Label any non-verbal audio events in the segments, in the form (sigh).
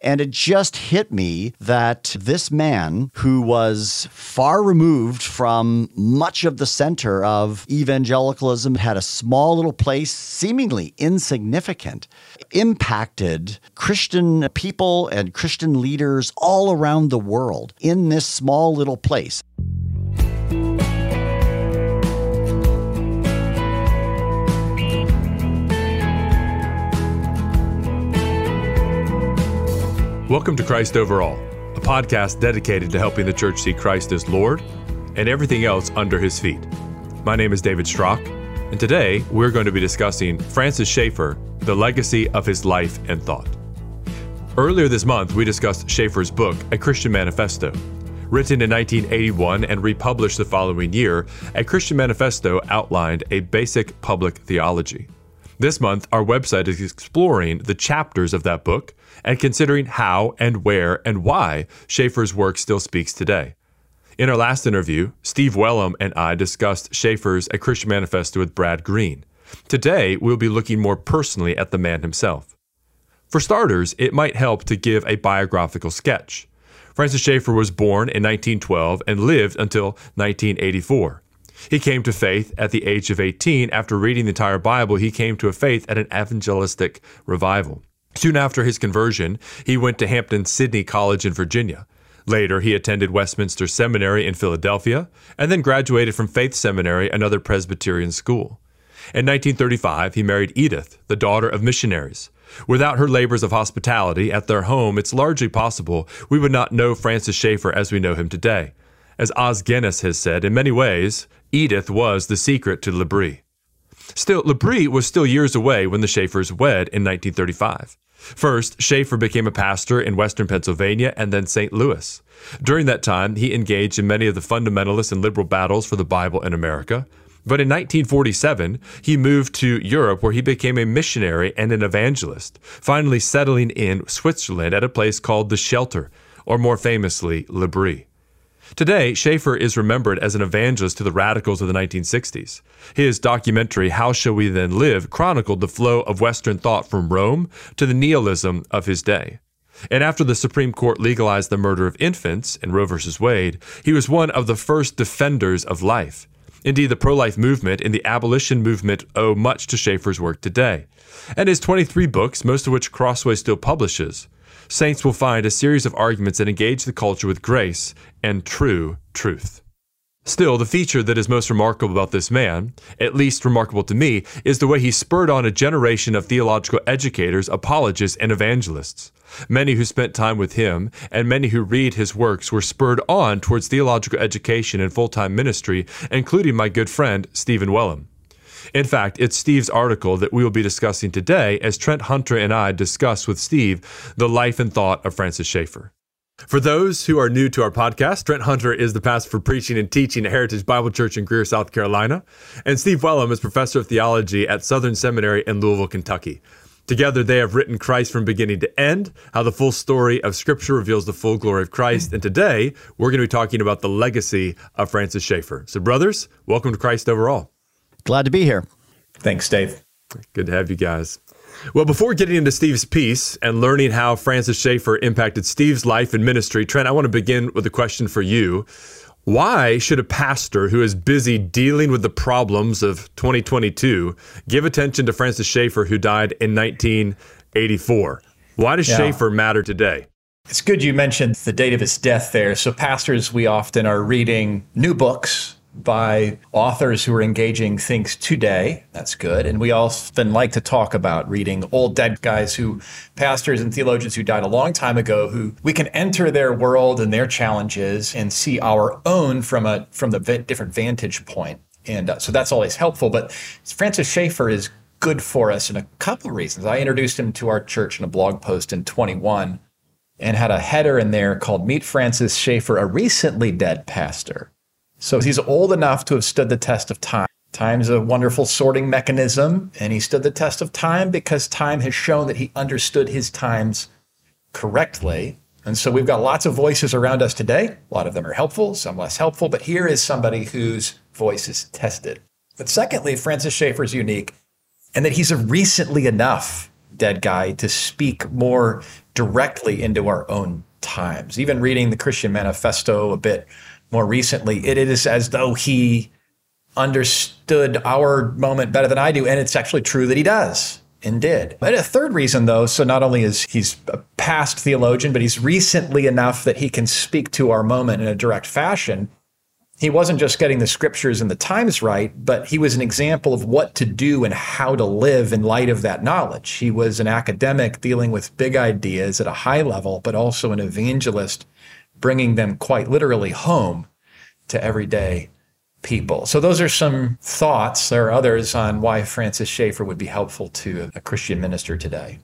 And it just hit me that this man, who was far removed from much of the center of evangelicalism, had a small little place, seemingly insignificant, impacted Christian people and Christian leaders all around the world in this small little place. Welcome to Christ Overall, a podcast dedicated to helping the church see Christ as Lord and everything else under his feet. My name is David Schrock, and today we're going to be discussing Francis Schaeffer, the legacy of his life and thought. Earlier this month, we discussed Schaeffer's book, A Christian Manifesto. Written in 1981 and republished the following year, A Christian Manifesto outlined a basic public theology. This month, our website is exploring the chapters of that book and considering how and where and why Schaeffer's work still speaks today. In our last interview, Steve Wellum and I discussed Schaeffer's A Christian Manifesto with Brad Green. Today, we'll be looking more personally at the man himself. For starters, it might help to give a biographical sketch. Francis Schaeffer was born in 1912 and lived until 1984. He came to faith at the age of 18. After reading the entire Bible, he came to a faith at an evangelistic revival. Soon after his conversion, he went to Hampden-Sydney College in Virginia. Later, he attended Westminster Seminary in Philadelphia and then graduated from Faith Seminary, another Presbyterian school. In 1935, he married Edith, the daughter of missionaries. Without her labors of hospitality at their home, it's largely possible we would not know Francis Schaeffer as we know him today. As Os Guinness has said, in many ways, Edith was the secret to L'Abri. Still, L'Abri was still years away when the Schaeffers wed in 1935. First, Schaeffer became a pastor in western Pennsylvania and then St. Louis. During that time, he engaged in many of the fundamentalist and liberal battles for the Bible in America. But in 1947, he moved to Europe where he became a missionary and an evangelist, finally settling in Switzerland at a place called The Shelter, or more famously, L'Abri. Today, Schaeffer is remembered as an evangelist to the radicals of the 1960s. His documentary, How Shall We Then Live, chronicled the flow of Western thought from Rome to the nihilism of his day. And after the Supreme Court legalized the murder of infants in Roe v. Wade, he was one of the first defenders of life. Indeed, the pro life movement and the abolition movement owe much to Schaeffer's work today. And his 23 books, most of which Crossway still publishes, saints will find a series of arguments that engage the culture with grace and true truth. Still, the feature that is most remarkable about this man, at least remarkable to me, is the way he spurred on a generation of theological educators, apologists, and evangelists. Many who spent time with him and many who read his works were spurred on towards theological education and full time ministry, including my good friend Stephen Wellum. In fact, it's Steve's article that we will be discussing today as Trent Hunter and I discuss with Steve the life and thought of Francis Schaeffer. For those who are new to our podcast, Trent Hunter is the pastor for preaching and teaching at Heritage Bible Church in Greer, South Carolina, and Steve Wellum is professor of theology at Southern Seminary in Louisville, Kentucky. Together, they have written Christ from beginning to end, how the full story of Scripture reveals the full glory of Christ. And today, we're going to be talking about the legacy of Francis Schaeffer. So, brothers, welcome to Christ Overall. Glad to be here. Thanks, Dave. Good to have you guys. Well, before getting into Steve's piece and learning how Francis Schaeffer impacted Steve's life and ministry, Trent, I want to begin with a question for you. Why should a pastor who is busy dealing with the problems of 2022 give attention to Francis Schaeffer, who died in 1984? Why does yeah. Schaeffer matter today? It's good you mentioned the date of his death there. So, pastors, we often are reading new books by authors who are engaging things today. That's good. And we often like to talk about reading old dead guys who, pastors and theologians who died a long time ago, who we can enter their world and their challenges and see our own from a from the different vantage point. And uh, so that's always helpful. But Francis Schaeffer is good for us in a couple of reasons. I introduced him to our church in a blog post in 21 and had a header in there called Meet Francis Schaeffer, a recently dead pastor. So he's old enough to have stood the test of time. Time's a wonderful sorting mechanism, and he stood the test of time because time has shown that he understood his times correctly. And so we've got lots of voices around us today. A lot of them are helpful, some less helpful, but here is somebody whose voice is tested. But secondly, Francis Schaeffer is unique in that he's a recently enough dead guy to speak more directly into our own times. Even reading the Christian Manifesto a bit more recently, it is as though he understood our moment better than I do. And it's actually true that he does and did. But a third reason, though, so not only is he's a past theologian, but he's recently enough that he can speak to our moment in a direct fashion. He wasn't just getting the scriptures and the times right, but he was an example of what to do and how to live in light of that knowledge. He was an academic dealing with big ideas at a high level, but also an evangelist, bringing them quite literally home to everyday people. So those are some thoughts. There are others on why Francis Schaeffer would be helpful to a Christian minister today.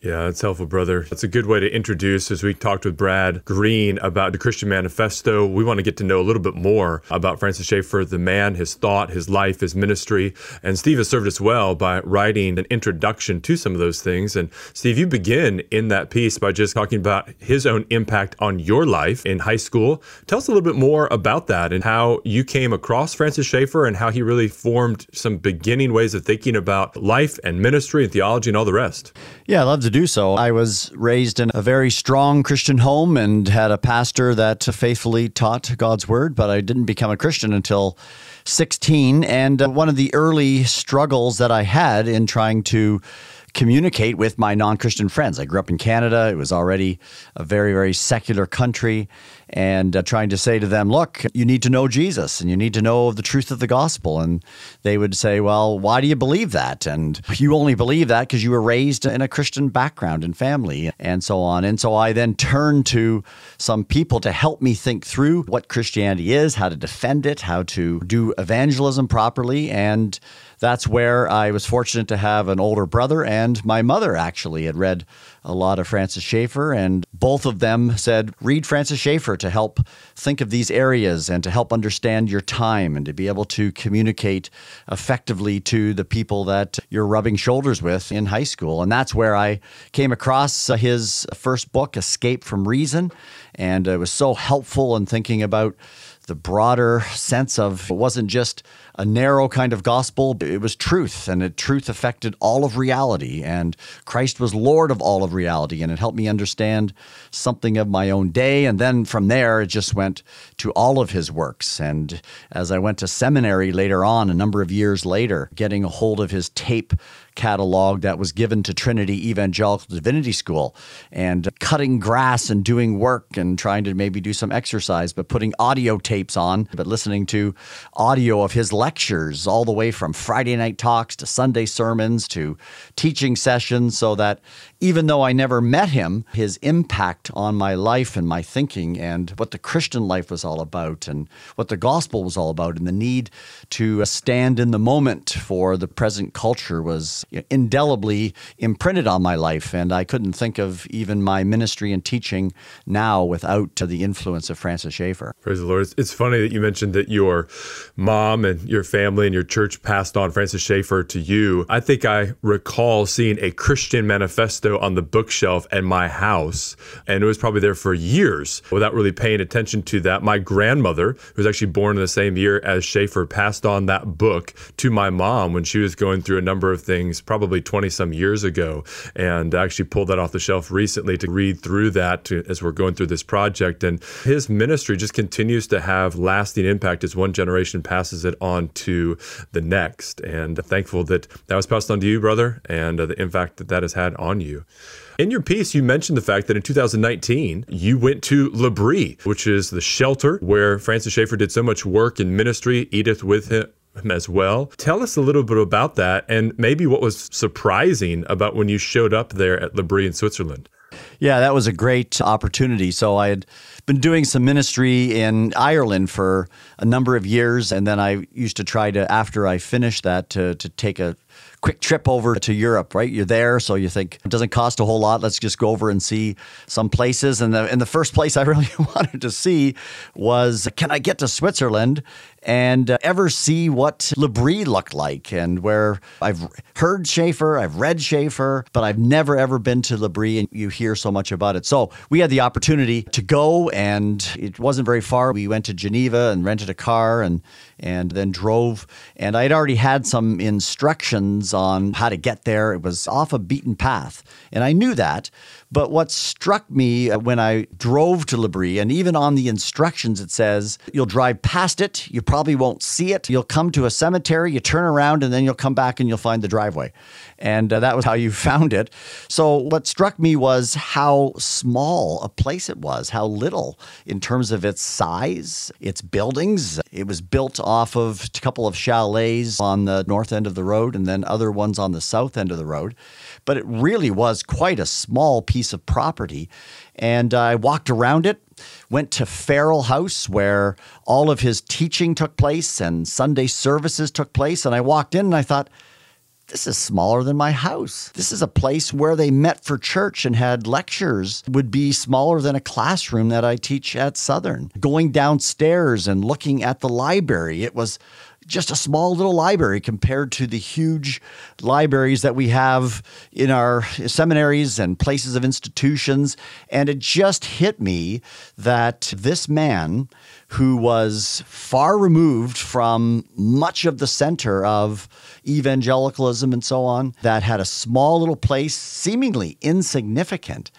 Yeah, that's helpful, brother. That's a good way to introduce as we talked with Brad Green about the Christian Manifesto. We want to get to know a little bit more about Francis Schaeffer, the man, his thought, his life, his ministry. And Steve has served us well by writing an introduction to some of those things. And Steve, you begin in that piece by just talking about his own impact on your life in high school. Tell us a little bit more about that and how you came across Francis Schaeffer and how he really formed some beginning ways of thinking about life and ministry and theology and all the rest. Yeah, I love to do so. I was raised in a very strong Christian home and had a pastor that faithfully taught God's word, but I didn't become a Christian until 16. And uh, one of the early struggles that I had in trying to communicate with my non Christian friends. I grew up in Canada. It was already a very, very secular country. And uh, trying to say to them, look, you need to know Jesus and you need to know the truth of the gospel. And they would say, well, why do you believe that? And you only believe that because you were raised in a Christian background and family and so on. And so I then turned to some people to help me think through what Christianity is, how to defend it, how to do evangelism properly. And that's where I was fortunate to have an older brother, and my mother actually had read a lot of Francis Schaeffer, and both of them said, read Francis Schaeffer to help think of these areas and to help understand your time and to be able to communicate effectively to the people that you're rubbing shoulders with in high school. And that's where I came across his first book, Escape from Reason, and it was so helpful in thinking about the broader sense of it wasn't just a narrow kind of gospel. It was truth, and it, truth affected all of reality. And Christ was Lord of all of reality, and it helped me understand something of my own day. And then from there, it just went to all of his works. And as I went to seminary later on, a number of years later, getting a hold of his tape catalog that was given to Trinity Evangelical Divinity School and cutting grass and doing work and trying to maybe do some exercise, but putting audio tapes on, but listening to audio of his lectures all the way from Friday night talks to Sunday sermons to teaching sessions so that even though I never met him, his impact on my life and my thinking and what the Christian life was all about and what the gospel was all about and the need to stand in the moment for the present culture was indelibly imprinted on my life. And I couldn't think of even my ministry and teaching now without the influence of Francis Schaeffer. Praise the Lord. It's funny that you mentioned that your mom and your family and your church passed on Francis Schaeffer to you. I think I recall seeing a Christian manifesto on the bookshelf at my house. And it was probably there for years without really paying attention to that. My grandmother, who was actually born in the same year as Schaeffer, passed on that book to my mom when she was going through a number of things, probably 20 some years ago. And actually pulled that off the shelf recently to read through that to, as we're going through this project. And his ministry just continues to have lasting impact as one generation passes it on to the next. And thankful that that was passed on to you, brother, and uh, the impact that that has had on you. In your piece, you mentioned the fact that in 2019, you went to L'Abri, which is the shelter where Francis Schaeffer did so much work in ministry, Edith with him as well. Tell us a little bit about that and maybe what was surprising about when you showed up there at L'Abri in Switzerland. Yeah, that was a great opportunity. So I had been doing some ministry in Ireland for a number of years, and then I used to try to, after I finished that, to to take a quick trip over to Europe, right? You're there, so you think it doesn't cost a whole lot. Let's just go over and see some places. And the, and the first place I (laughs) really (laughs) wanted to see was can I get to Switzerland and uh, ever see what L'Abri looked like and where I've heard Schaeffer, I've read Schaeffer, but I've never ever been to L'Abri and you hear so much about it. So we had the opportunity to go and it wasn't very far. We went to Geneva and rented a car and and then drove and I had already had some instructions on how to get there. It was off a beaten path. And I knew that. But what struck me uh, when I drove to L'Abri, and even on the instructions, it says you'll drive past it, you probably won't see it. You'll come to a cemetery, you turn around, and then you'll come back and you'll find the driveway. And uh, that was how you (laughs) found it. So what struck me was how small a place it was, how little in terms of its size, its buildings. It was built off of a couple of chalets on the north end of the road and then other ones on the south end of the road but it really was quite a small piece of property. And I walked around it, went to Farel House where all of his teaching took place and Sunday services took place. And I walked in and I thought, this is smaller than my house. This is a place where they met for church and had lectures would be smaller than a classroom that I teach at Southern. Going downstairs and looking at the library, it was just a small little library compared to the huge libraries that we have in our seminaries and places of institutions. And it just hit me that this man, who was far removed from much of the center of evangelicalism and so on, that had a small little place, seemingly insignificant,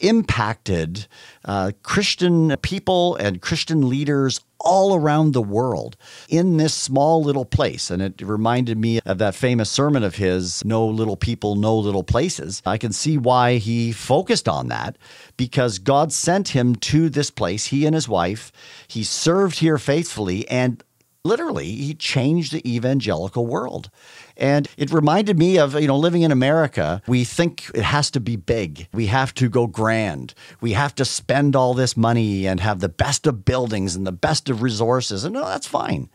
impacted uh, Christian people and Christian leaders all around the world in this small little place. And it reminded me of that famous sermon of his, No Little People, No Little Places. I can see why he focused on that because God sent him to this place, he and his wife. He served here faithfully and literally he changed the evangelical world. And it reminded me of, you know, living in America. We think it has to be big. We have to go grand. We have to spend all this money and have the best of buildings and the best of resources. And no, that's fine.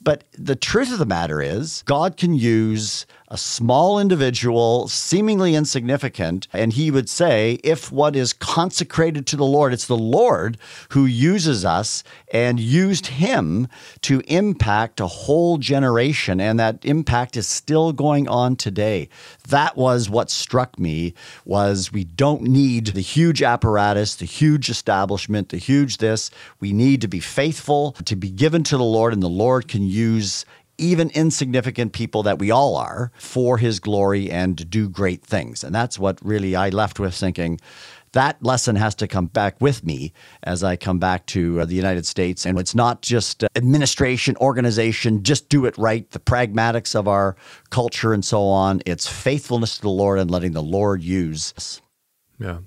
But the truth of the matter is, God can use a small individual, seemingly insignificant, and he would say, if what is consecrated to the Lord, it's the Lord who uses us and used him to impact a whole generation, and that impact is still going on today. That was what struck me was we don't need the huge apparatus, the huge establishment, the huge this. We need to be faithful, to be given to the Lord, and the Lord can use even insignificant people that we all are for his glory and to do great things. And that's what really I left with thinking that lesson has to come back with me as I come back to uh, the United States. And it's not just uh, administration, organization, just do it right, the pragmatics of our culture and so on. It's faithfulness to the Lord and letting the Lord use us. Yeah.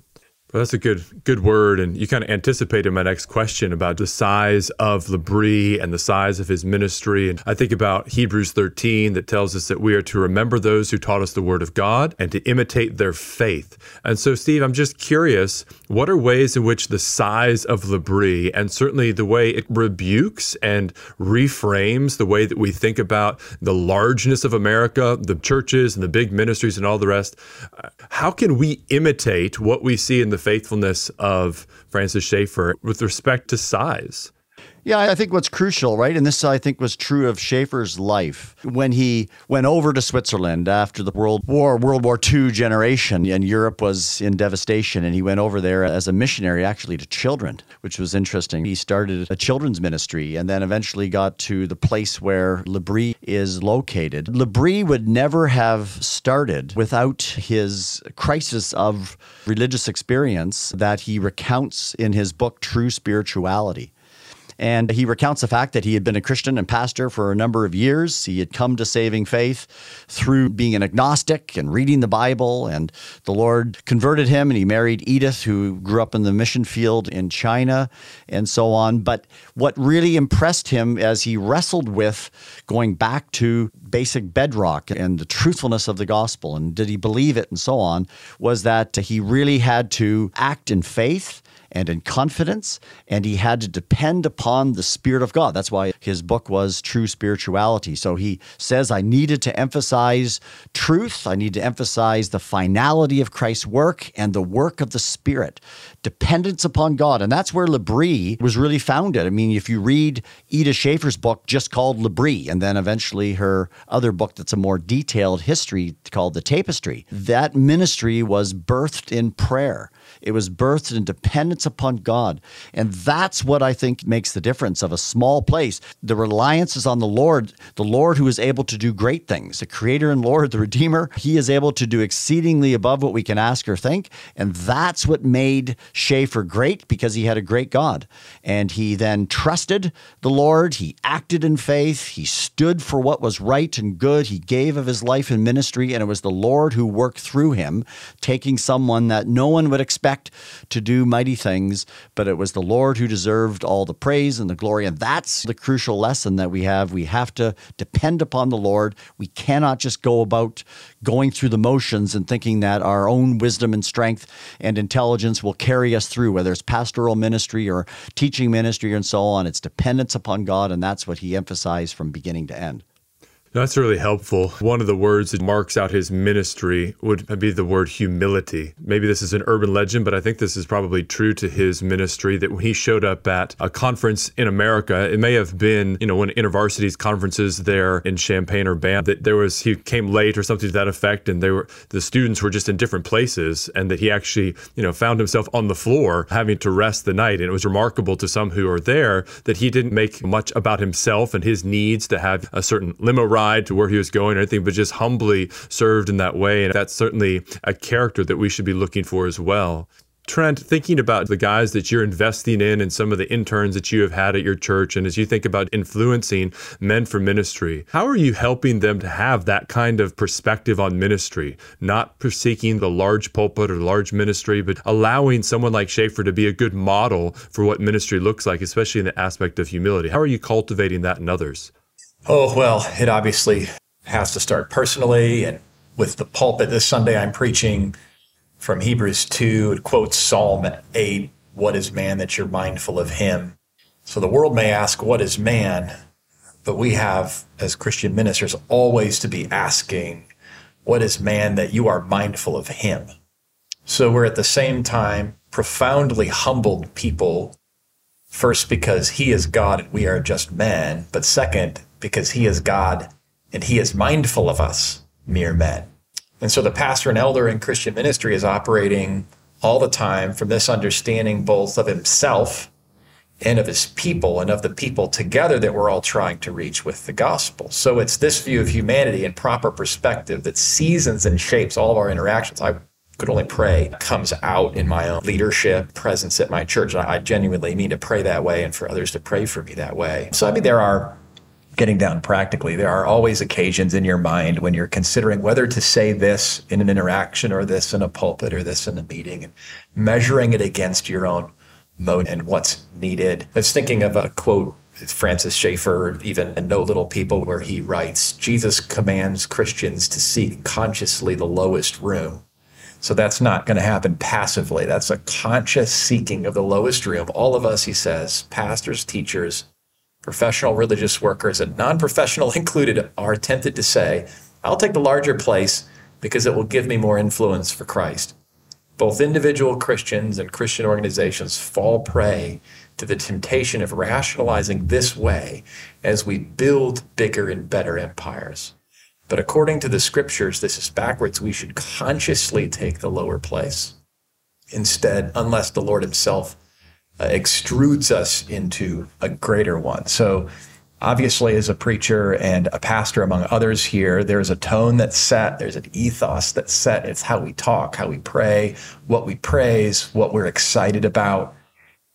Well, that's a good good word, and you kind of anticipated my next question about the size of L'Abri and the size of his ministry. And I think about Hebrews 13 that tells us that we are to remember those who taught us the word of God and to imitate their faith. And so, Steve, I'm just curious, what are ways in which the size of L'Abri and certainly the way it rebukes and reframes the way that we think about the largeness of America, the churches and the big ministries and all the rest, uh, how can we imitate what we see in the faithfulness of Francis Schaeffer with respect to size. Yeah, I think what's crucial, right? And this I think was true of Schaeffer's life when he went over to Switzerland after the World War, World War II generation, and Europe was in devastation. And he went over there as a missionary, actually to children, which was interesting. He started a children's ministry and then eventually got to the place where L'Abri is located. L'Abri would never have started without his crisis of religious experience that he recounts in his book, True Spirituality. And he recounts the fact that he had been a Christian and pastor for a number of years. He had come to saving faith through being an agnostic and reading the Bible. And the Lord converted him, and he married Edith, who grew up in the mission field in China, and so on. But what really impressed him as he wrestled with going back to basic bedrock and the truthfulness of the gospel and did he believe it and so on was that he really had to act in faith and in confidence, and he had to depend upon the Spirit of God. That's why his book was True Spirituality. So he says, I needed to emphasize truth, I need to emphasize the finality of Christ's work and the work of the Spirit, dependence upon God. And that's where L'Abri was really founded. I mean, if you read Edith Schaeffer's book just called L'Abri, and then eventually her other book that's a more detailed history called The Tapestry, that ministry was birthed in prayer. It was birthed in dependence upon God. And that's what I think makes the difference of a small place. The reliance is on the Lord, the Lord who is able to do great things, the creator and Lord, the Redeemer. He is able to do exceedingly above what we can ask or think. And that's what made Schaeffer great because he had a great God. And he then trusted the Lord. He acted in faith. He stood for what was right and good. He gave of his life in ministry. And it was the Lord who worked through him, taking someone that no one would expect to do mighty things, but it was the Lord who deserved all the praise and the glory. And that's the crucial lesson that we have. We have to depend upon the Lord. We cannot just go about going through the motions and thinking that our own wisdom and strength and intelligence will carry us through, whether it's pastoral ministry or teaching ministry and so on. It's dependence upon God, and that's what he emphasized from beginning to end. That's really helpful. One of the words that marks out his ministry would be the word humility. Maybe this is an urban legend, but I think this is probably true to his ministry that when he showed up at a conference in America, it may have been, you know, one of InterVarsity's conferences there in Champaign or Banff, that there was, he came late or something to that effect, and they were, the students were just in different places, and that he actually, you know, found himself on the floor having to rest the night. And it was remarkable to some who were there that he didn't make much about himself and his needs to have a certain limo ride to where he was going or anything, but just humbly served in that way. And that's certainly a character that we should be looking for as well. Trent, thinking about the guys that you're investing in and some of the interns that you have had at your church, and as you think about influencing men for ministry, how are you helping them to have that kind of perspective on ministry? Not seeking the large pulpit or large ministry, but allowing someone like Schaeffer to be a good model for what ministry looks like, especially in the aspect of humility. How are you cultivating that in others? Oh, well, it obviously has to start personally. And with the pulpit this Sunday, I'm preaching from Hebrews 2. It quotes Psalm 8 What is man that you're mindful of him? So the world may ask, What is man? But we have, as Christian ministers, always to be asking, What is man that you are mindful of him? So we're at the same time profoundly humbled people First, because he is God and we are just men. But second, because he is God and he is mindful of us, mere men. And so the pastor and elder in Christian ministry is operating all the time from this understanding both of himself and of his people and of the people together that we're all trying to reach with the gospel. So it's this view of humanity in proper perspective that seasons and shapes all of our interactions. I could only pray comes out in my own leadership presence at my church. I genuinely mean to pray that way and for others to pray for me that way. So, I mean, there are, getting down practically, there are always occasions in your mind when you're considering whether to say this in an interaction or this in a pulpit or this in a meeting and measuring it against your own mode and what's needed. I was thinking of a quote Francis Schaeffer, even in No Little People, where he writes Jesus commands Christians to seek consciously the lowest room so that's not going to happen passively. That's a conscious seeking of the lowest room. All of us, he says, pastors, teachers, professional religious workers, and non professional (laughs) included, are tempted to say, I'll take the larger place because it will give me more influence for Christ. Both individual Christians and Christian organizations fall prey to the temptation of rationalizing this way as we build bigger and better empires. But according to the scriptures, this is backwards. We should consciously take the lower place. Instead, unless the Lord Himself Uh, extrudes us into a greater one. So, obviously, as a preacher and a pastor, among others here, there's a tone that's set, there's an ethos that's set. It's how we talk, how we pray, what we praise, what we're excited about.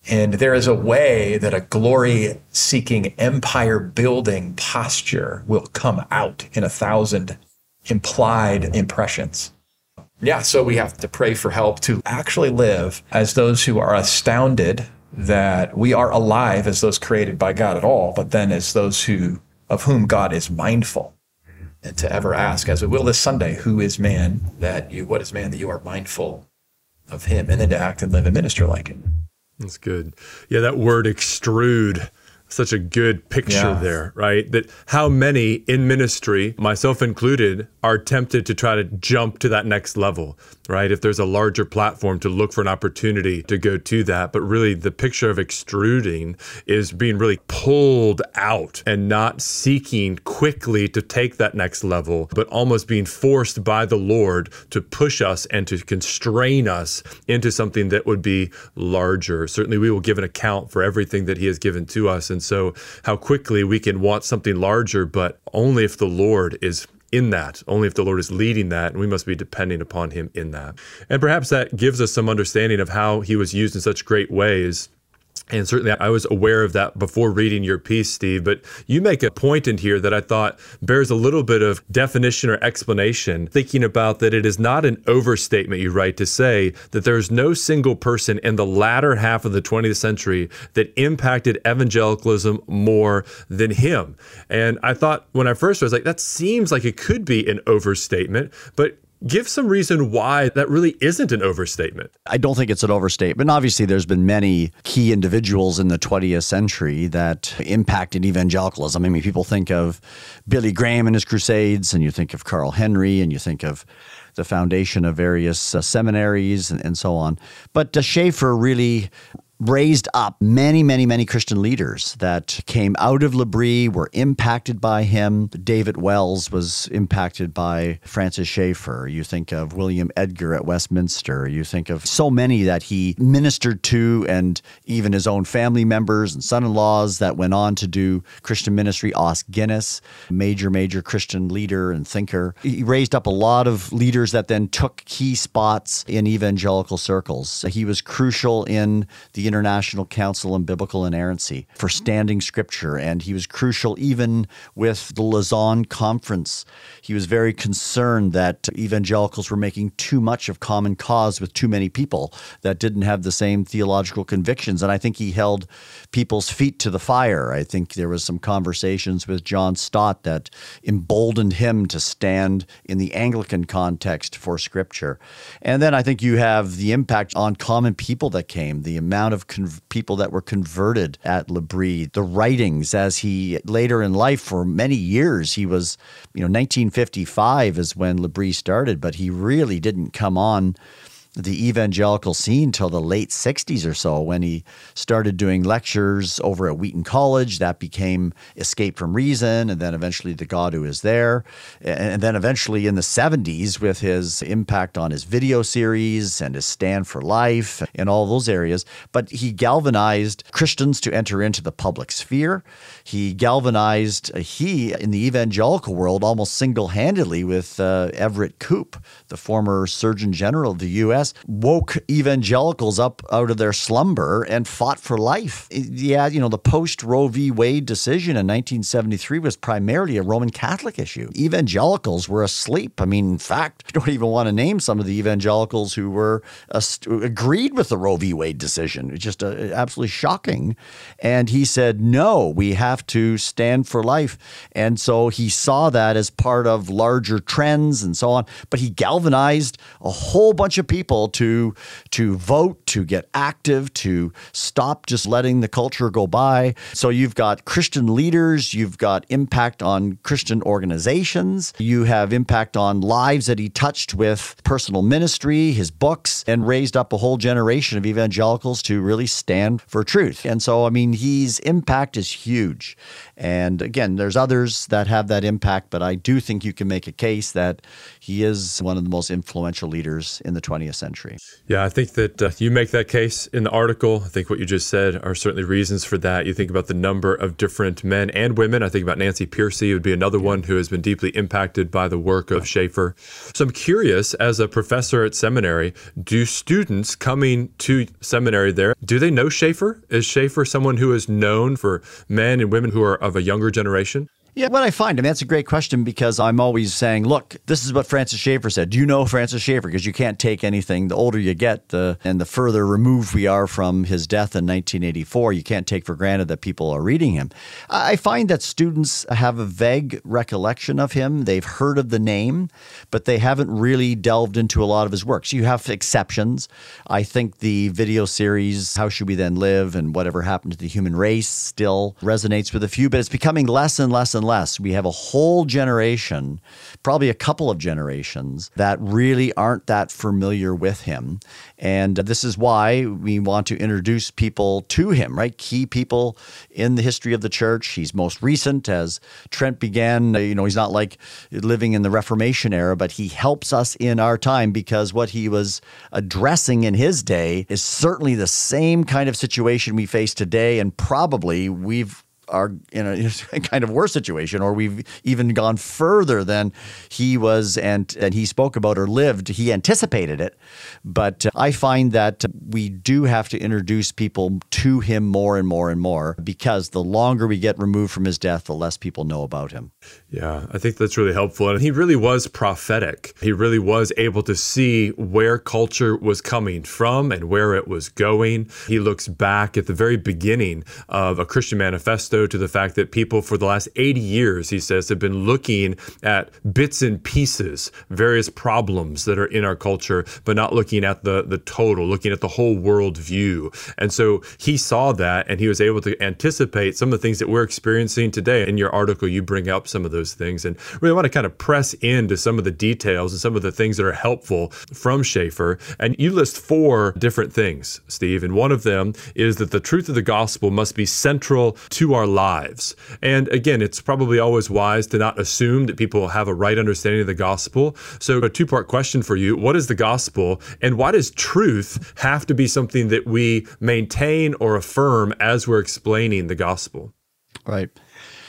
And there is a way that a glory seeking, empire building posture will come out in a thousand implied impressions. Yeah, so we have to pray for help to actually live as those who are astounded that we are alive as those created by God at all, but then as those who of whom God is mindful. And to ever ask, as we will this Sunday, who is man that you what is man that you are mindful of him, and then to act and live and minister like him. That's good. Yeah, that word extrude, such a good picture yeah. there, right? That how many in ministry, myself included, are tempted to try to jump to that next level, right? If there's a larger platform to look for an opportunity to go to that. But really, the picture of extruding is being really pulled out and not seeking quickly to take that next level, but almost being forced by the Lord to push us and to constrain us into something that would be larger. Certainly, we will give an account for everything that He has given to us. And so, how quickly we can want something larger, but only if the Lord is in that, only if the Lord is leading that, and we must be depending upon Him in that. And perhaps that gives us some understanding of how He was used in such great ways and certainly I was aware of that before reading your piece, Steve. But you make a point in here that I thought bears a little bit of definition or explanation, thinking about that it is not an overstatement, you write, to say that there is no single person in the latter half of the 20th century that impacted evangelicalism more than him. And I thought when I first was like, that seems like it could be an overstatement. But Give some reason why that really isn't an overstatement. I don't think it's an overstatement. Obviously, there's been many key individuals in the 20th century that impacted evangelicalism. I mean, people think of Billy Graham and his crusades, and you think of Carl Henry, and you think of the foundation of various uh, seminaries and, and, so on. But uh, Schaeffer really raised up many, many, many Christian leaders that came out of L'Abri, were impacted by him. David Wells was impacted by Francis Schaeffer. You think of William Edgar at Westminster. You think of so many that he ministered to, and even his own family members and son in laws that went on to do Christian ministry. Os Guinness, major, major Christian leader and thinker. He raised up a lot of leaders that then took key spots in evangelical circles. He was crucial in the International Council on Biblical Inerrancy for standing scripture, and he was crucial even with the Lausanne Conference. He was very concerned that evangelicals were making too much of common cause with too many people that didn't have the same theological convictions. And I think he held people's feet to the fire. I think there was some conversations with John Stott that emboldened him to stand in the Anglican context for scripture. And then I think you have the impact on common people that came, the amount of of con- people that were converted at L'Abri, the writings as he later in life for many years, he was, you know, 1955 is when L'Abri started, but he really didn't come on the evangelical scene till the late 60s or so when he started doing lectures over at Wheaton College. That became Escape from Reason, and then eventually The God Who Is There. And then eventually in the 70s with his impact on his video series and his Stand for Life and all those areas. But he galvanized Christians to enter into the public sphere. He galvanized, he in the evangelical world almost single handedly with uh, Everett Koop, the former Surgeon General of the U.S woke evangelicals up out of their slumber and fought for life. Yeah, you know, the post Roe v. Wade decision in 1973 was primarily a Roman Catholic issue. Evangelicals were asleep. I mean, in fact, (laughs) I don't even want to name some of the evangelicals who were agreed with the Roe v. Wade decision. It's just uh, absolutely shocking. And he said, no, we have to stand for life. And so he saw that as part of larger trends and so on. But he galvanized a whole bunch of people people to to vote, to get active, to stop just letting the culture go by. So you've got Christian leaders, you've got impact on Christian organizations, you have impact on lives that he touched with personal ministry, his books, and raised up a whole generation of evangelicals to really stand for truth. And so, I mean, his impact is huge. And again, there's others that have that impact, but I do think you can make a case that he is one of the most influential leaders in the 20th century. Yeah, I think that uh, you make that case in the article. I think what you just said are certainly reasons for that. You think about the number of different men and women. I think about Nancy Pearcey would be another yeah. one who has been deeply impacted by the work of Schaeffer. So I'm curious, as a professor at seminary, do students coming to seminary there, do they know Schaeffer? Is Schaeffer someone who is known for men and women who are of a younger generation? Yeah, what I find, I mean, that's a great question because I'm always saying, look, this is what Francis Schaeffer said. Do you know Francis Schaeffer? Because you can't take anything. The older you get, the and the further removed we are from his death in 1984, you can't take for granted that people are reading him. I find that students have a vague recollection of him. They've heard of the name, but they haven't really delved into a lot of his works. You have exceptions. I think the video series, How Should We Then Live and Whatever Happened to the Human Race, still resonates with a few, but it's becoming less and less and and less. We have a whole generation, probably a couple of generations, that really aren't that familiar with him. And this is why we want to introduce people to him, right? Key people in the history of the church. He's most recent as Trent began. You know, he's not like living in the Reformation era, but he helps us in our time because what he was addressing in his day is certainly the same kind of situation we face today. And probably we've are in (laughs) a kind of worse situation, or we've even gone further than he was and and he spoke about or lived. He anticipated it, but uh, I find that we do have to introduce people to him more and more and more because the longer we get removed from his death, the less people know about him. Yeah, I think that's really helpful. And he really was prophetic. He really was able to see where culture was coming from and where it was going. He looks back at the very beginning of a Christian manifesto to the fact that people for the last 80 years, he says, have been looking at bits and pieces, various problems that are in our culture, but not looking at the, the total, looking at the whole world view. And so he saw that and he was able to anticipate some of the things that we're experiencing today. In your article, you bring up some of those things and really want to kind of press into some of the details and some of the things that are helpful from Schaeffer. And you list four different things, Steve. And one of them is that the truth of the gospel must be central to our lives. And again, it's probably always wise to not assume that people have a right understanding of the gospel. So, a two part question for you What is the gospel? And why does truth have to be something that we maintain or affirm as we're explaining the gospel? Right.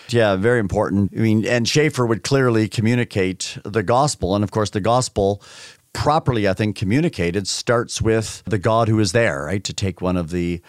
Yeah, very important. I mean, and Schaeffer would clearly communicate the gospel. And of course, the gospel properly, I think, communicated starts with the God who is there, right? To take one of the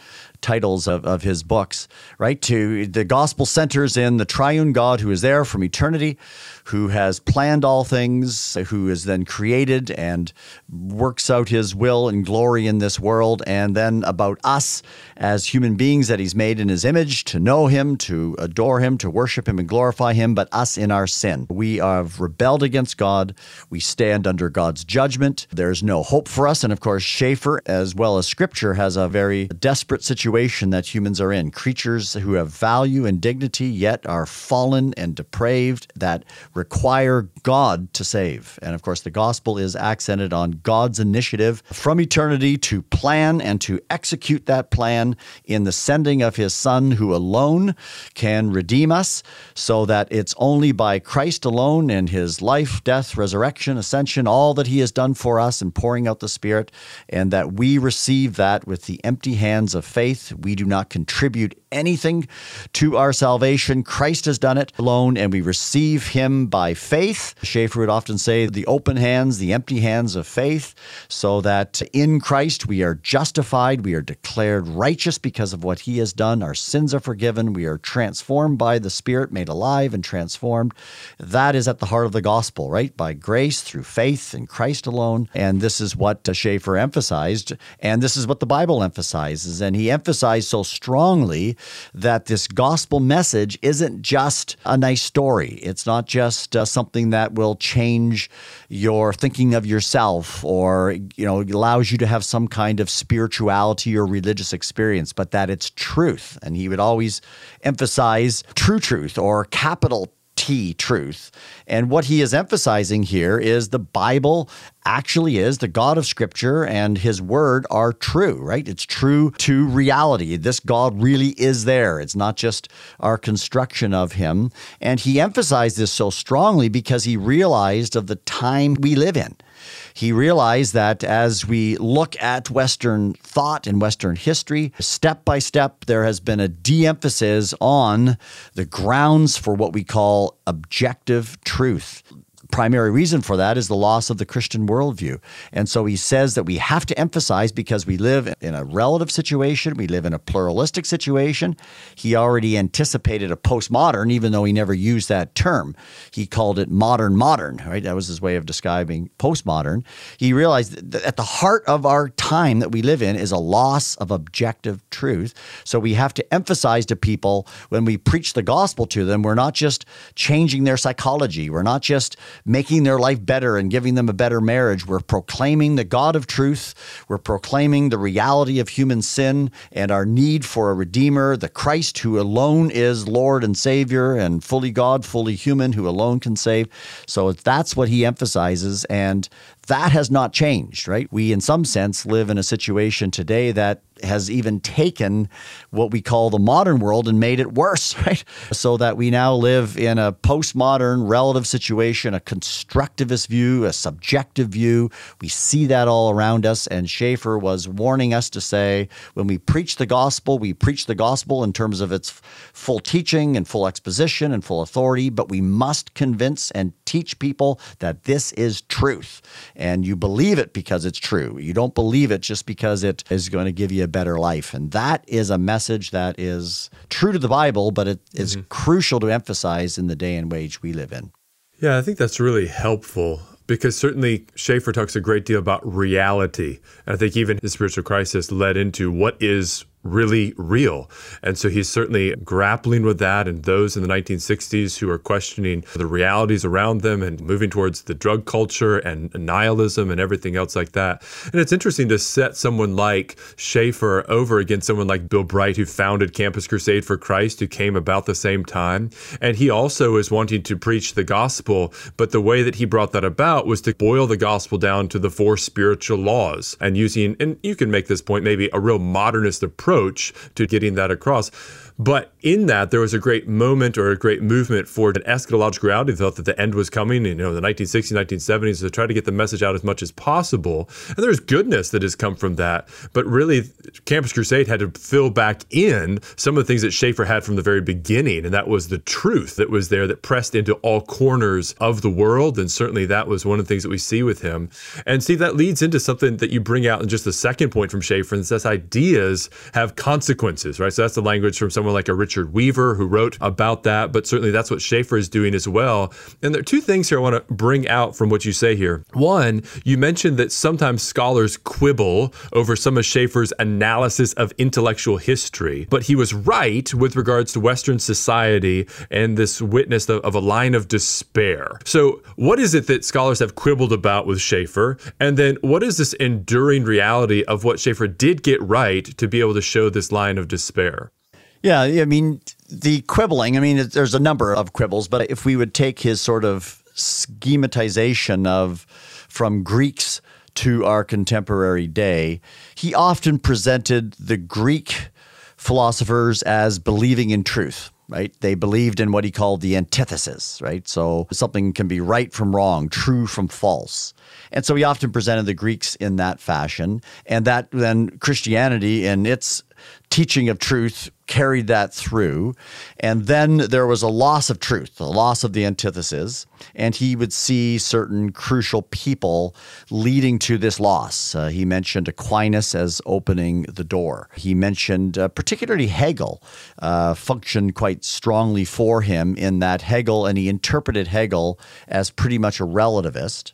titles of, of his books, right? To the gospel centers in the triune God who is there from eternity, who has planned all things, who is then created and works out his will and glory in this world, and then about us as human beings that he's made in his image to know him, to adore him, to worship him and glorify him, but us in our sin. We have rebelled against God. We stand under God's judgment. There's no hope for us. And of course, Schaeffer, as well as scripture, has a very desperate situation that humans are in. Creatures who have value and dignity, yet are fallen and depraved, that require God to save. And of course, the gospel is accented on God's initiative from eternity to plan and to execute that plan in the sending of his Son, who alone can redeem us, so that it's only by Christ alone and his life, death, resurrection, ascension, all that he has done for us and pouring out the Spirit, and that we receive that with the empty hands of faith. We do not contribute anything to our salvation. Christ has done it alone, and we receive him by faith. Schaeffer would often say the open hands, the empty hands of faith, so that in Christ we are justified, we are declared righteous because of what he has done. Our sins are forgiven, we are transformed by the Spirit, made alive and transformed. That is at the heart of the gospel, right? By grace through faith in Christ alone. And this is what Schaeffer emphasized, and this is what the Bible emphasizes. And he emphasized so strongly that this gospel message isn't just a nice story. It's not just uh, something that will change your thinking of yourself or you know allows you to have some kind of spirituality or religious experience, but that it's truth. And he would always emphasize true truth or capital T truth. And what he is emphasizing here is the Bible actually is the God of Scripture and His Word are true, right? It's true to reality. This God really is there. It's not just our construction of Him. And he emphasized this so strongly because he realized of the time we live in he realized that as we look at Western thought and Western history, step by step, there has been a de emphasis on the grounds for what we call objective truth primary reason for that is the loss of the Christian worldview. And so he says that we have to emphasize because we live in a relative situation, we live in a pluralistic situation. He already anticipated a postmodern, even though he never used that term. He called it modern modern, right? That was his way of describing postmodern. He realized that at the heart of our time that we live in is a loss of objective truth. So we have to emphasize to people when we preach the gospel to them, we're not just changing their psychology, we're not just making their life better and giving them a better marriage. We're proclaiming the God of truth. We're proclaiming the reality of human sin and our need for a Redeemer, the Christ who alone is Lord and Savior and fully God, fully human, who alone can save. So that's what he emphasizes. And that has not changed, right? We, in some sense, live in a situation today that has even taken what we call the modern world and made it worse, (laughs) right? So that we now live in a postmodern relative situation, a constructivist view, a subjective view. We see that all around us. And Schaeffer was warning us to say when we preach the gospel, we preach the gospel in terms of its full teaching and full exposition and full authority, but we must convince and teach people that this is truth. And you believe it because it's true. You don't believe it just because it is going to give you a better life. And that is a message that is true to the Bible, but it is mm-hmm. crucial to emphasize in the day and age we live in. Yeah, I think that's really helpful because certainly Schaeffer talks a great deal about reality. And I think even his spiritual crisis led into what is really real. And so he's certainly grappling with that. And those in the 1960s who are questioning the realities around them and moving towards the drug culture and nihilism and everything else like that. And it's interesting to set someone like Schaeffer over against someone like Bill Bright, who founded Campus Crusade for Christ, who came about the same time. And he also is wanting to preach the gospel. But the way that he brought that about was to boil the gospel down to the four spiritual laws and using, and you can make this point, maybe a real modernist approach approach to getting that across. But in that, there was a great moment or a great movement for an eschatological reality. They thought that the end was coming, you know, the 1960s, 1970s, to try to get the message out as much as possible. And there's goodness that has come from that. But really, Campus Crusade had to fill back in some of the things that Schaeffer had from the very beginning. And that was the truth that was there that pressed into all corners of the world. And certainly that was one of the things that we see with him. And see, that leads into something that you bring out in just the second point from Schaeffer, and says ideas have consequences, right? So that's the language from some someone like a Richard Weaver who wrote about that, but certainly that's what Schaeffer is doing as well. And there are two things here I want to bring out from what you say here. One, you mentioned that sometimes scholars quibble over some of Schaeffer's analysis of intellectual history, but he was right with regards to Western society and this witness of, of a line of despair. So, what is it that scholars have quibbled about with Schaeffer? And then, what is this enduring reality of what Schaeffer did get right to be able to show this line of despair? Yeah, I mean, the quibbling, I mean, there's a number of quibbles, but if we would take his sort of schematization of from Greeks to our contemporary day, he often presented the Greek philosophers as believing in truth right? They believed in what he called the antithesis, right? So something can be right from wrong, true from false. And so he often presented the Greeks in that fashion. And that then Christianity in its teaching of truth carried that through. And then there was a loss of truth, a loss of the antithesis. And he would see certain crucial people leading to this loss. Uh, he mentioned Aquinas as opening the door. He mentioned uh, particularly Hegel uh, functioned quite strongly for him in that Hegel, and he interpreted Hegel as pretty much a relativist.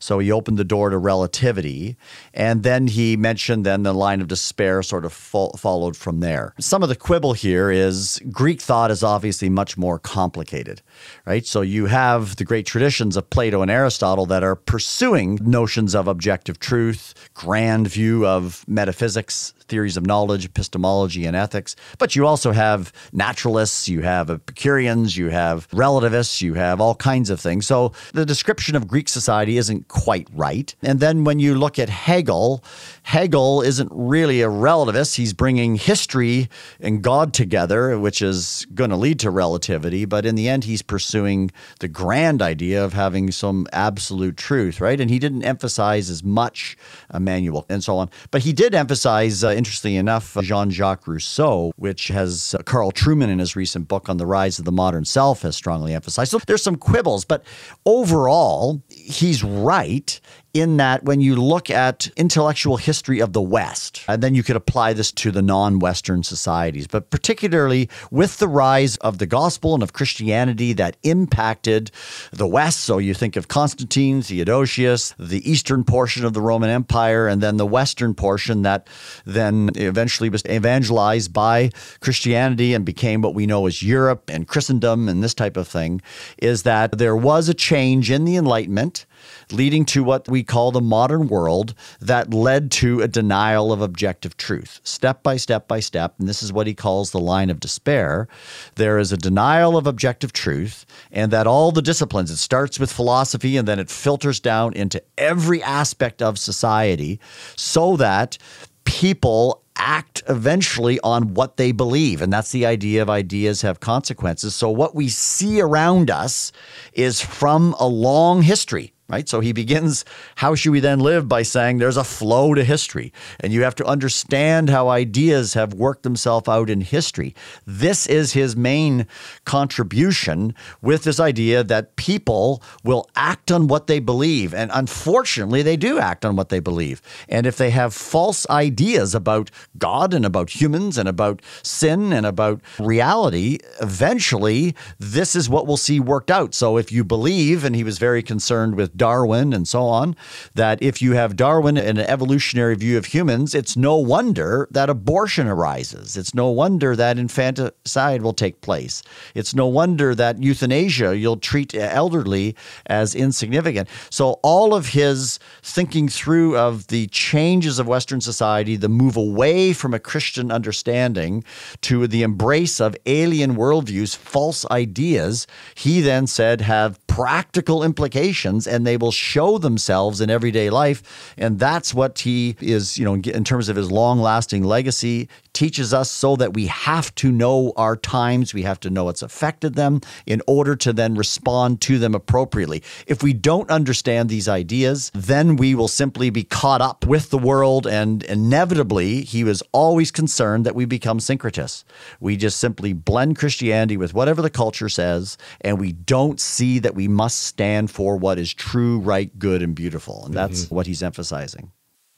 So he opened the door to relativity. And then he mentioned then the line of despair sort of fo- followed from there. Some of the quibble here is Greek thought is obviously much more complicated, right? So you have the great traditions of Plato and Aristotle that are pursuing notions of objective truth, grand view of metaphysics, theories of knowledge, epistemology, and ethics. But you also have naturalists, you have Epicureans, you have relativists, you have all kinds of things. So the description of Greek society isn't quite right. And then when you look at Hegel, Hegel isn't really a relativist. He's bringing history and God together, which is going to lead to relativity. But in the end, he's pursuing the grand idea of having some absolute truth, right? And he didn't emphasize as much Emmanuel and so on. But he did emphasize, uh, interestingly enough, Jean Jacques Rousseau, which has uh, Carl Trueman in his recent book on the rise of the modern self has strongly emphasized. So there's some quibbles, but overall, he's right in that when you look at intellectual history of the West, and then you could apply this to the non Western societies, but particularly with the rise of the gospel and of Christianity that impacted the West. So you think of Constantine, Theodosius, the eastern portion of the Roman Empire, and then the western portion that then eventually was evangelized by Christianity and became what we know as Europe and Christendom and this type of thing, is that there was a change in the Enlightenment leading to what we call the modern world that led to a denial of objective truth, step by step by step. And this is what he calls the line of despair. There is a denial of objective truth, and that all the disciplines, it starts with philosophy and then it filters down into every aspect of society so that people act eventually on what they believe. And that's the idea of ideas have consequences. So, what we see around us is from a long history right? So he begins, How should we then live? by saying there's a flow to history, and you have to understand how ideas have worked themselves out in history. This is his main contribution with this idea that people will act on what they believe. And unfortunately, they do act on what they believe. And if they have false ideas about God and about humans and about sin and about reality, eventually this is what we'll see worked out. So if you believe, and he was very concerned with Darwin and so on, that if you have Darwin and an evolutionary view of humans, it's no wonder that abortion arises. It's no wonder that infanticide will take place. It's no wonder that euthanasia, you'll treat elderly as insignificant. So, all of his thinking through of the changes of Western society, the move away from a Christian understanding to the embrace of alien worldviews, false ideas, he then said have practical implications and they will show themselves in everyday life. And that's what he is, you know, in terms of his long lasting legacy, teaches us so that we have to know our times, we have to know what's affected them in order to then respond to them appropriately. If we don't understand these ideas, then we will simply be caught up with the world. And inevitably, he was always concerned that we become syncretists. We just simply blend Christianity with whatever the culture says, and we don't see that we must stand for what is true, right, good, and beautiful. And that's mm-hmm. what he's emphasizing.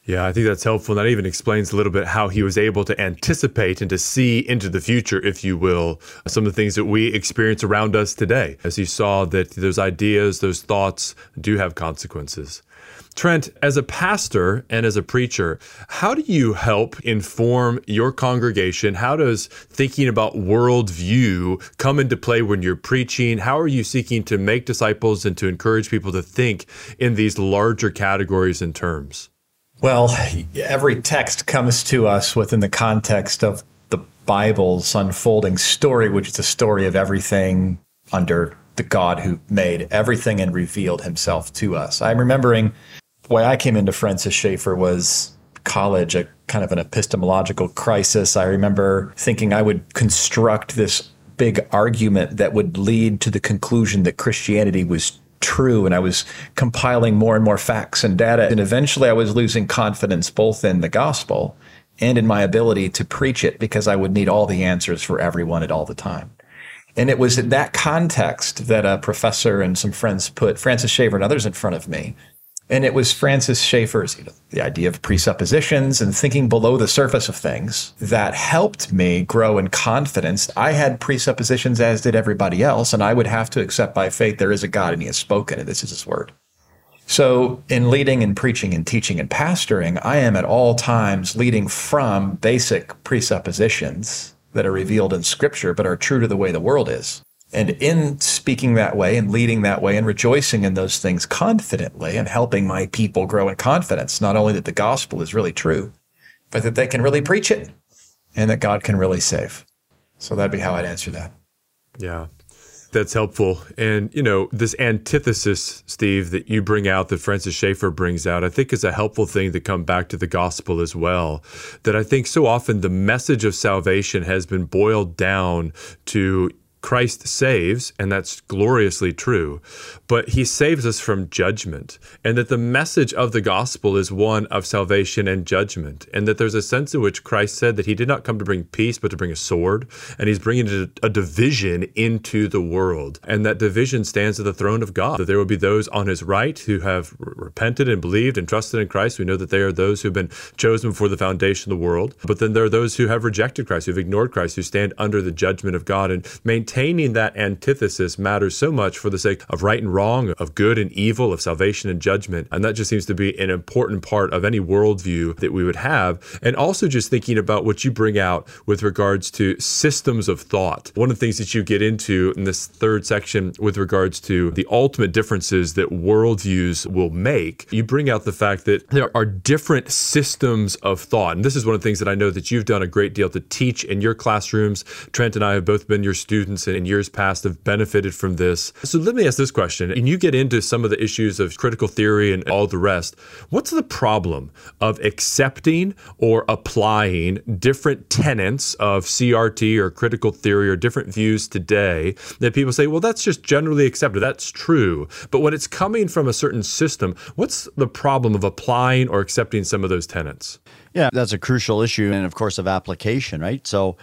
Yeah, I think that's helpful. And that even explains a little bit how he was able to anticipate and to see into the future, if you will, some of the things that we experience around us today, as he saw that those ideas, those thoughts do have consequences. Trent, as a pastor and as a preacher, how do you help inform your congregation? How does thinking about worldview come into play when you're preaching? How are you seeking to make disciples and to encourage people to think in these larger categories and terms? Well, every text comes to us within the context of the Bible's unfolding story, which is the story of everything under the God who made everything and revealed himself to us. I'm remembering way I came into Francis Schaeffer was college, a kind of an epistemological crisis. I remember thinking I would construct this big argument that would lead to the conclusion that Christianity was true and I was compiling more and more facts and data. And eventually I was losing confidence both in the gospel and in my ability to preach it because I would need all the answers for everyone at all the time. And it was in that context that a professor and some friends put Francis Schaeffer and others in front of me and it was Francis Schaeffer's, you know, the idea of presuppositions and thinking below the surface of things that helped me grow in confidence. I had presuppositions, as did everybody else, and I would have to accept by faith there is a God and he has spoken, and this is his word. So, in leading and preaching and teaching and pastoring, I am at all times leading from basic presuppositions that are revealed in scripture but are true to the way the world is. And in speaking that way and leading that way and rejoicing in those things confidently and helping my people grow in confidence, not only that the gospel is really true, but that they can really preach it and that God can really save. So that'd be how I'd answer that. Yeah. That's helpful. And, you know, this antithesis, Steve, that you bring out, that Francis Schaeffer brings out, I think is a helpful thing to come back to the gospel as well. That I think so often the message of salvation has been boiled down to Christ saves, and that's gloriously true, but he saves us from judgment, and that the message of the gospel is one of salvation and judgment, and that there's a sense in which Christ said that he did not come to bring peace, but to bring a sword, and he's bringing a, division into the world, and that division stands at the throne of God, that there will be those on his right who have repented and believed and trusted in Christ. We know that they are those who've been chosen before the foundation of the world, but then there are those who have rejected Christ, who've ignored Christ, who stand under the judgment of God, and maintain maintaining that antithesis matters so much for the sake of right and wrong, of good and evil, of salvation and judgment. And that just seems to be an important part of any worldview that we would have. And also just thinking about what you bring out with regards to systems of thought. One of the things that you get into in this third section with regards to the ultimate differences that worldviews will make, you bring out the fact that there are different systems of thought. And this is one of the things that I know that you've done a great deal to teach in your classrooms. Trent and I have both been your students in years past have benefited from this. So let me ask this question. And you get into some of the issues of critical theory and all the rest. What's the problem of accepting or applying different tenets of CRT or critical theory or different views today that people say, well, that's just generally accepted. That's true. But when it's coming from a certain system, what's the problem of applying or accepting some of those tenets? Yeah, that's a crucial issue and, of course, of application, right? So,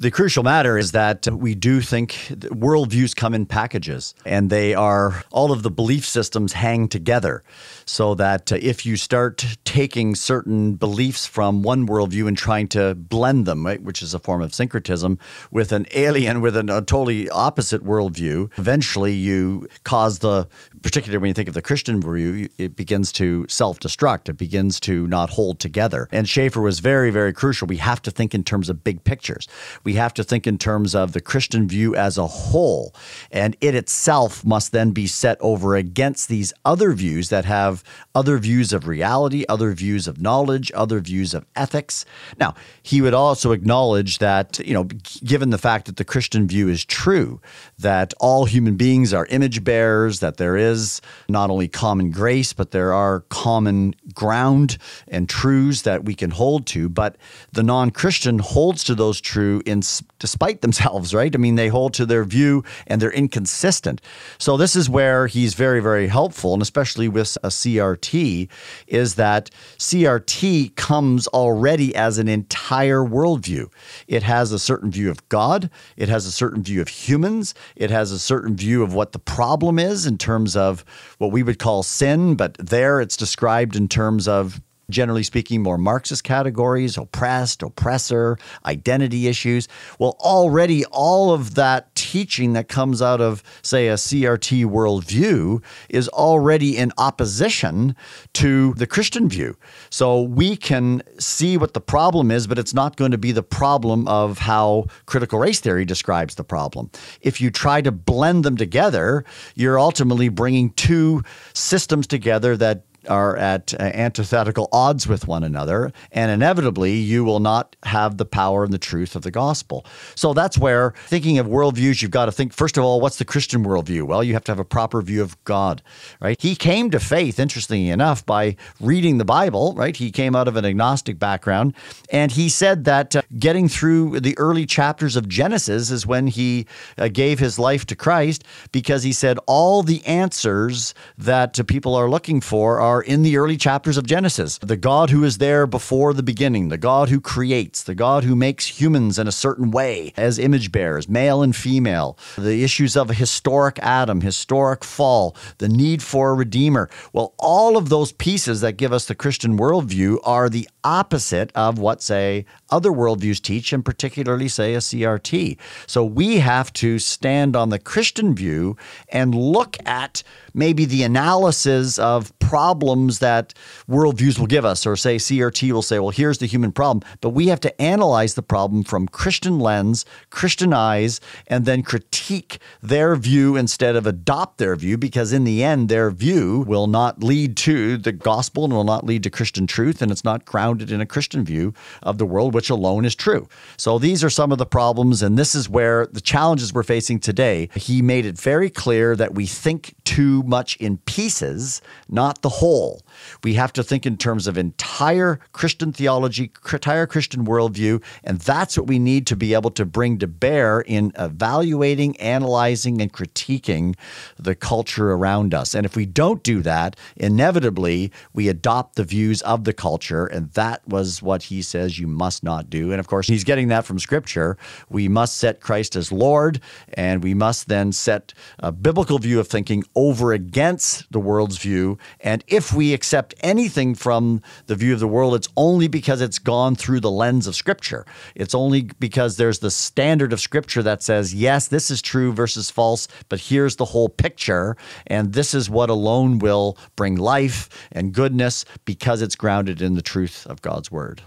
the crucial matter is that we do think worldviews come in packages and they are all of the belief systems hang together so that uh, if you start taking certain beliefs from one worldview and trying to blend them, right, which is a form of syncretism, with an alien with an, a totally opposite worldview, eventually you cause the, particularly when you think of the Christian view, it begins to self destruct. It begins to not hold together. And Schaeffer was very, very crucial. We have to think in terms of big pictures. We have to think in terms of the Christian view as a whole. And it itself must then be set over against these other views that have other views of reality, other views of knowledge, other views of ethics. Now, he would also acknowledge that, you know, given the fact that the Christian view is true, that all human beings are image bearers, that there is not only common grace, but there are common ground and truths that we can hold to. But the non Christian holds to those true in despite themselves, right? I mean, they hold to their view and they're inconsistent. So this is where he's very, very helpful, and especially with a CRT, is that CRT comes already as an entire worldview. It has a certain view of God, it has a certain view of humans, it has a certain view of what the problem is in terms of what we would call sin, but there it's described in terms of generally speaking, more Marxist categories, oppressed, oppressor, identity issues. Well, already all of that teaching that comes out of, say, a CRT worldview is already in opposition to the Christian view. So we can see what the problem is, but it's not going to be the problem of how critical race theory describes the problem. If you try to blend them together, you're ultimately bringing two systems together that are at uh, antithetical odds with one another, and inevitably you will not have the power and the truth of the gospel. So that's where thinking of worldviews, you've got to think first of all, what's the Christian worldview? Well, you have to have a proper view of God, right? He came to faith, interestingly enough, by reading the Bible, right? He came out of an agnostic background, and he said that uh, getting through the early chapters of Genesis is when he uh, gave his life to Christ because he said all the answers that uh, people are looking for are are in the early chapters of Genesis. The God who is there before the beginning, the God who creates, the God who makes humans in a certain way as image bearers, male and female, the issues of a historic Adam, historic fall, the need for a redeemer. Well, all of those pieces that give us the Christian worldview are the opposite of what, say, other worldviews teach, and particularly, say, a CRT. So we have to stand on the Christian view and look at maybe the analysis of problems that worldviews will give us, or say CRT will say, well, here's the human problem. But we have to analyze the problem from Christian lens, Christian eyes, and then critique their view instead of adopt their view, because in the end, their view will not lead to the gospel and will not lead to Christian truth, and it's not grounded in a Christian view of the world, which alone is true. So these are some of the problems, and this is where the challenges we're facing today. He made it very clear that we think too much in pieces, not the whole whole. We have to think in terms of entire Christian theology, entire Christian worldview, and that's what we need to be able to bring to bear in evaluating, analyzing, and critiquing the culture around us. And if we don't do that, inevitably we adopt the views of the culture, and that was what he says you must not do. And of course, he's getting that from Scripture. We must set Christ as Lord, and we must then set a biblical view of thinking over against the world's view. And if we accept anything from the view of the world, it's only because it's gone through the lens of Scripture. It's only because there's the standard of Scripture that says, yes, this is true versus false, but here's the whole picture. And this is what alone will bring life and goodness because it's grounded in the truth of God's Word.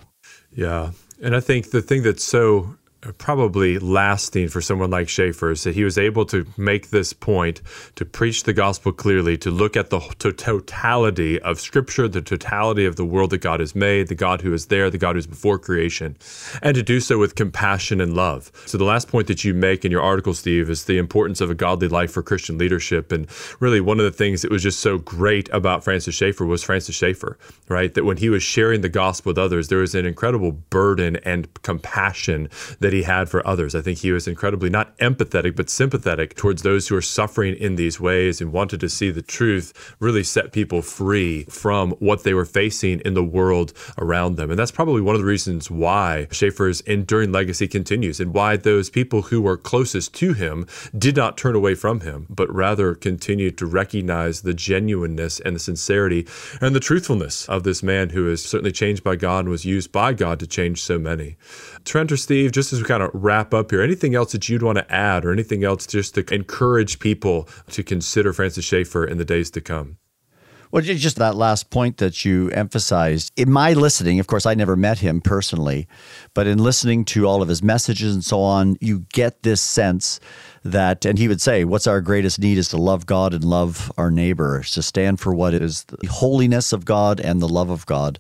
Yeah. And I think the thing that's so probably lasting for someone like Schaeffer is that he was able to make this point, to preach the gospel clearly, to look at the totality of Scripture, the totality of the world that God has made, the God who is there, the God who's before creation, and to do so with compassion and love. So, the last point that you make in your article, Steve, is the importance of a godly life for Christian leadership. And really, one of the things that was just so great about Francis Schaeffer was Francis Schaeffer, right? That when he was sharing the gospel with others, there was an incredible burden and compassion that that he had for others. I think he was incredibly not empathetic, but sympathetic towards those who are suffering in these ways and wanted to see the truth really set people free from what they were facing in the world around them. And that's probably one of the reasons why Schaeffer's enduring legacy continues and why those people who were closest to him did not turn away from him, but rather continued to recognize the genuineness and the sincerity and the truthfulness of this man who is certainly changed by God and was used by God to change so many. Trent or Steve, just as we kind of wrap up here, anything else that you'd want to add or anything else just to encourage people to consider Francis Schaeffer in the days to come? Well, just that last point that you emphasized. In my listening, of course, I never met him personally, but in listening to all of his messages and so on, you get this sense that, and he would say, What's our greatest need is to love God and love our neighbor, to stand for what is the holiness of God and the love of God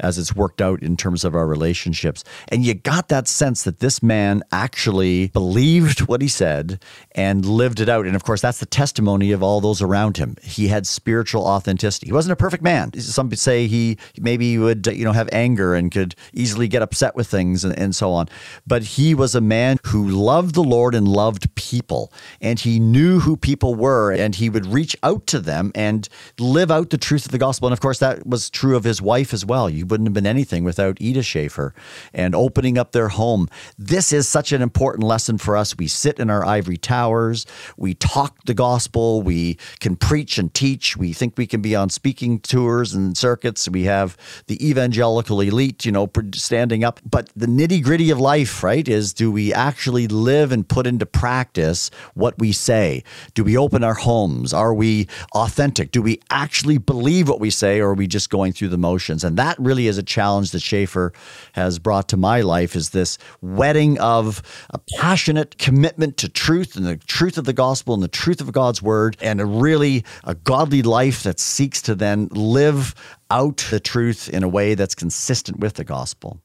as it's worked out in terms of our relationships. And you got that sense that this man actually believed what he said and lived it out. And of course, that's the testimony of all those around him. He had spiritual authenticity. He wasn't a perfect man. Some would say he maybe would, you know, have anger and could easily get upset with things and, and so on. But he was a man who loved the Lord and loved people people and he knew who people were and he would reach out to them and live out the truth of the gospel. And of course, that was true of his wife as well. You wouldn't have been anything without Ida Schaeffer and opening up their home. This is such an important lesson for us. We sit in our ivory towers, we talk the gospel, we can preach and teach, we think we can be on speaking tours and circuits. We have the evangelical elite, you know, standing up. But the nitty gritty of life, right, is do we actually live and put into practice? What we say? Do we open our homes? Are we authentic? Do we actually believe what we say, or are we just going through the motions? And that really is a challenge that Schaeffer has brought to my life is this wedding of a passionate commitment to truth and the truth of the gospel and the truth of God's word, and a really a godly life that seeks to then live out the truth in a way that's consistent with the gospel.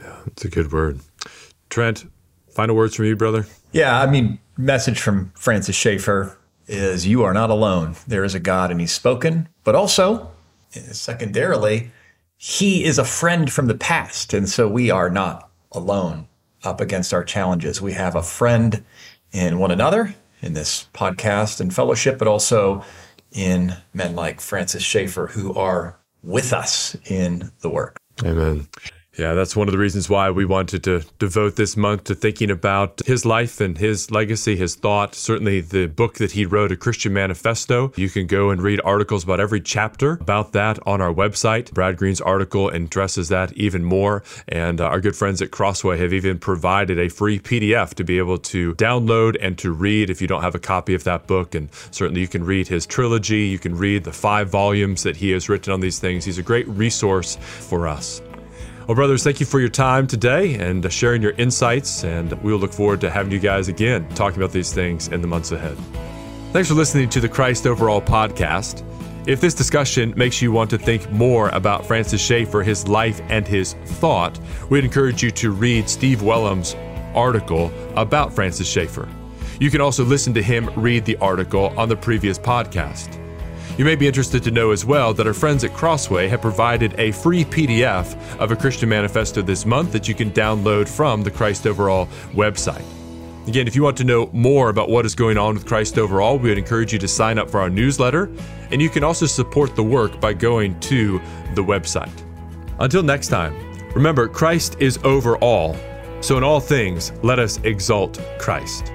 Yeah, it's a good word. Trent, final words from you, brother? Yeah, I mean, message from Francis Schaeffer is you are not alone. There is a God and he's spoken, but also, secondarily, he is a friend from the past. And so we are not alone up against our challenges. We have a friend in one another in this podcast and fellowship, but also in men like Francis Schaeffer who are with us in the work. Amen. Yeah, that's one of the reasons why we wanted to devote this month to thinking about his life and his legacy, his thought. Certainly, the book that he wrote, A Christian Manifesto. You can go and read articles about every chapter about that on our website. Brad Green's article addresses that even more. And uh, our good friends at Crossway have even provided a free PDF to be able to download and to read if you don't have a copy of that book. And certainly, you can read his trilogy. You can read the five volumes that he has written on these things. He's a great resource for us. Well, brothers, thank you for your time today and uh, sharing your insights. And we will look forward to having you guys again talking about these things in the months ahead. Thanks for listening to the Christ Over All podcast. If this discussion makes you want to think more about Francis Schaeffer, his life, and his thought, we'd encourage you to read Steve Wellum's article about Francis Schaeffer. You can also listen to him read the article on the previous podcast. You may be interested to know as well that our friends at Crossway have provided a free PDF of a Christian manifesto this month that you can download from the Christ Over All website. Again, if you want to know more about what is going on with Christ Over All, we would encourage you to sign up for our newsletter, and you can also support the work by going to the website. Until next time, remember, Christ is over all, so in all things, let us exalt Christ.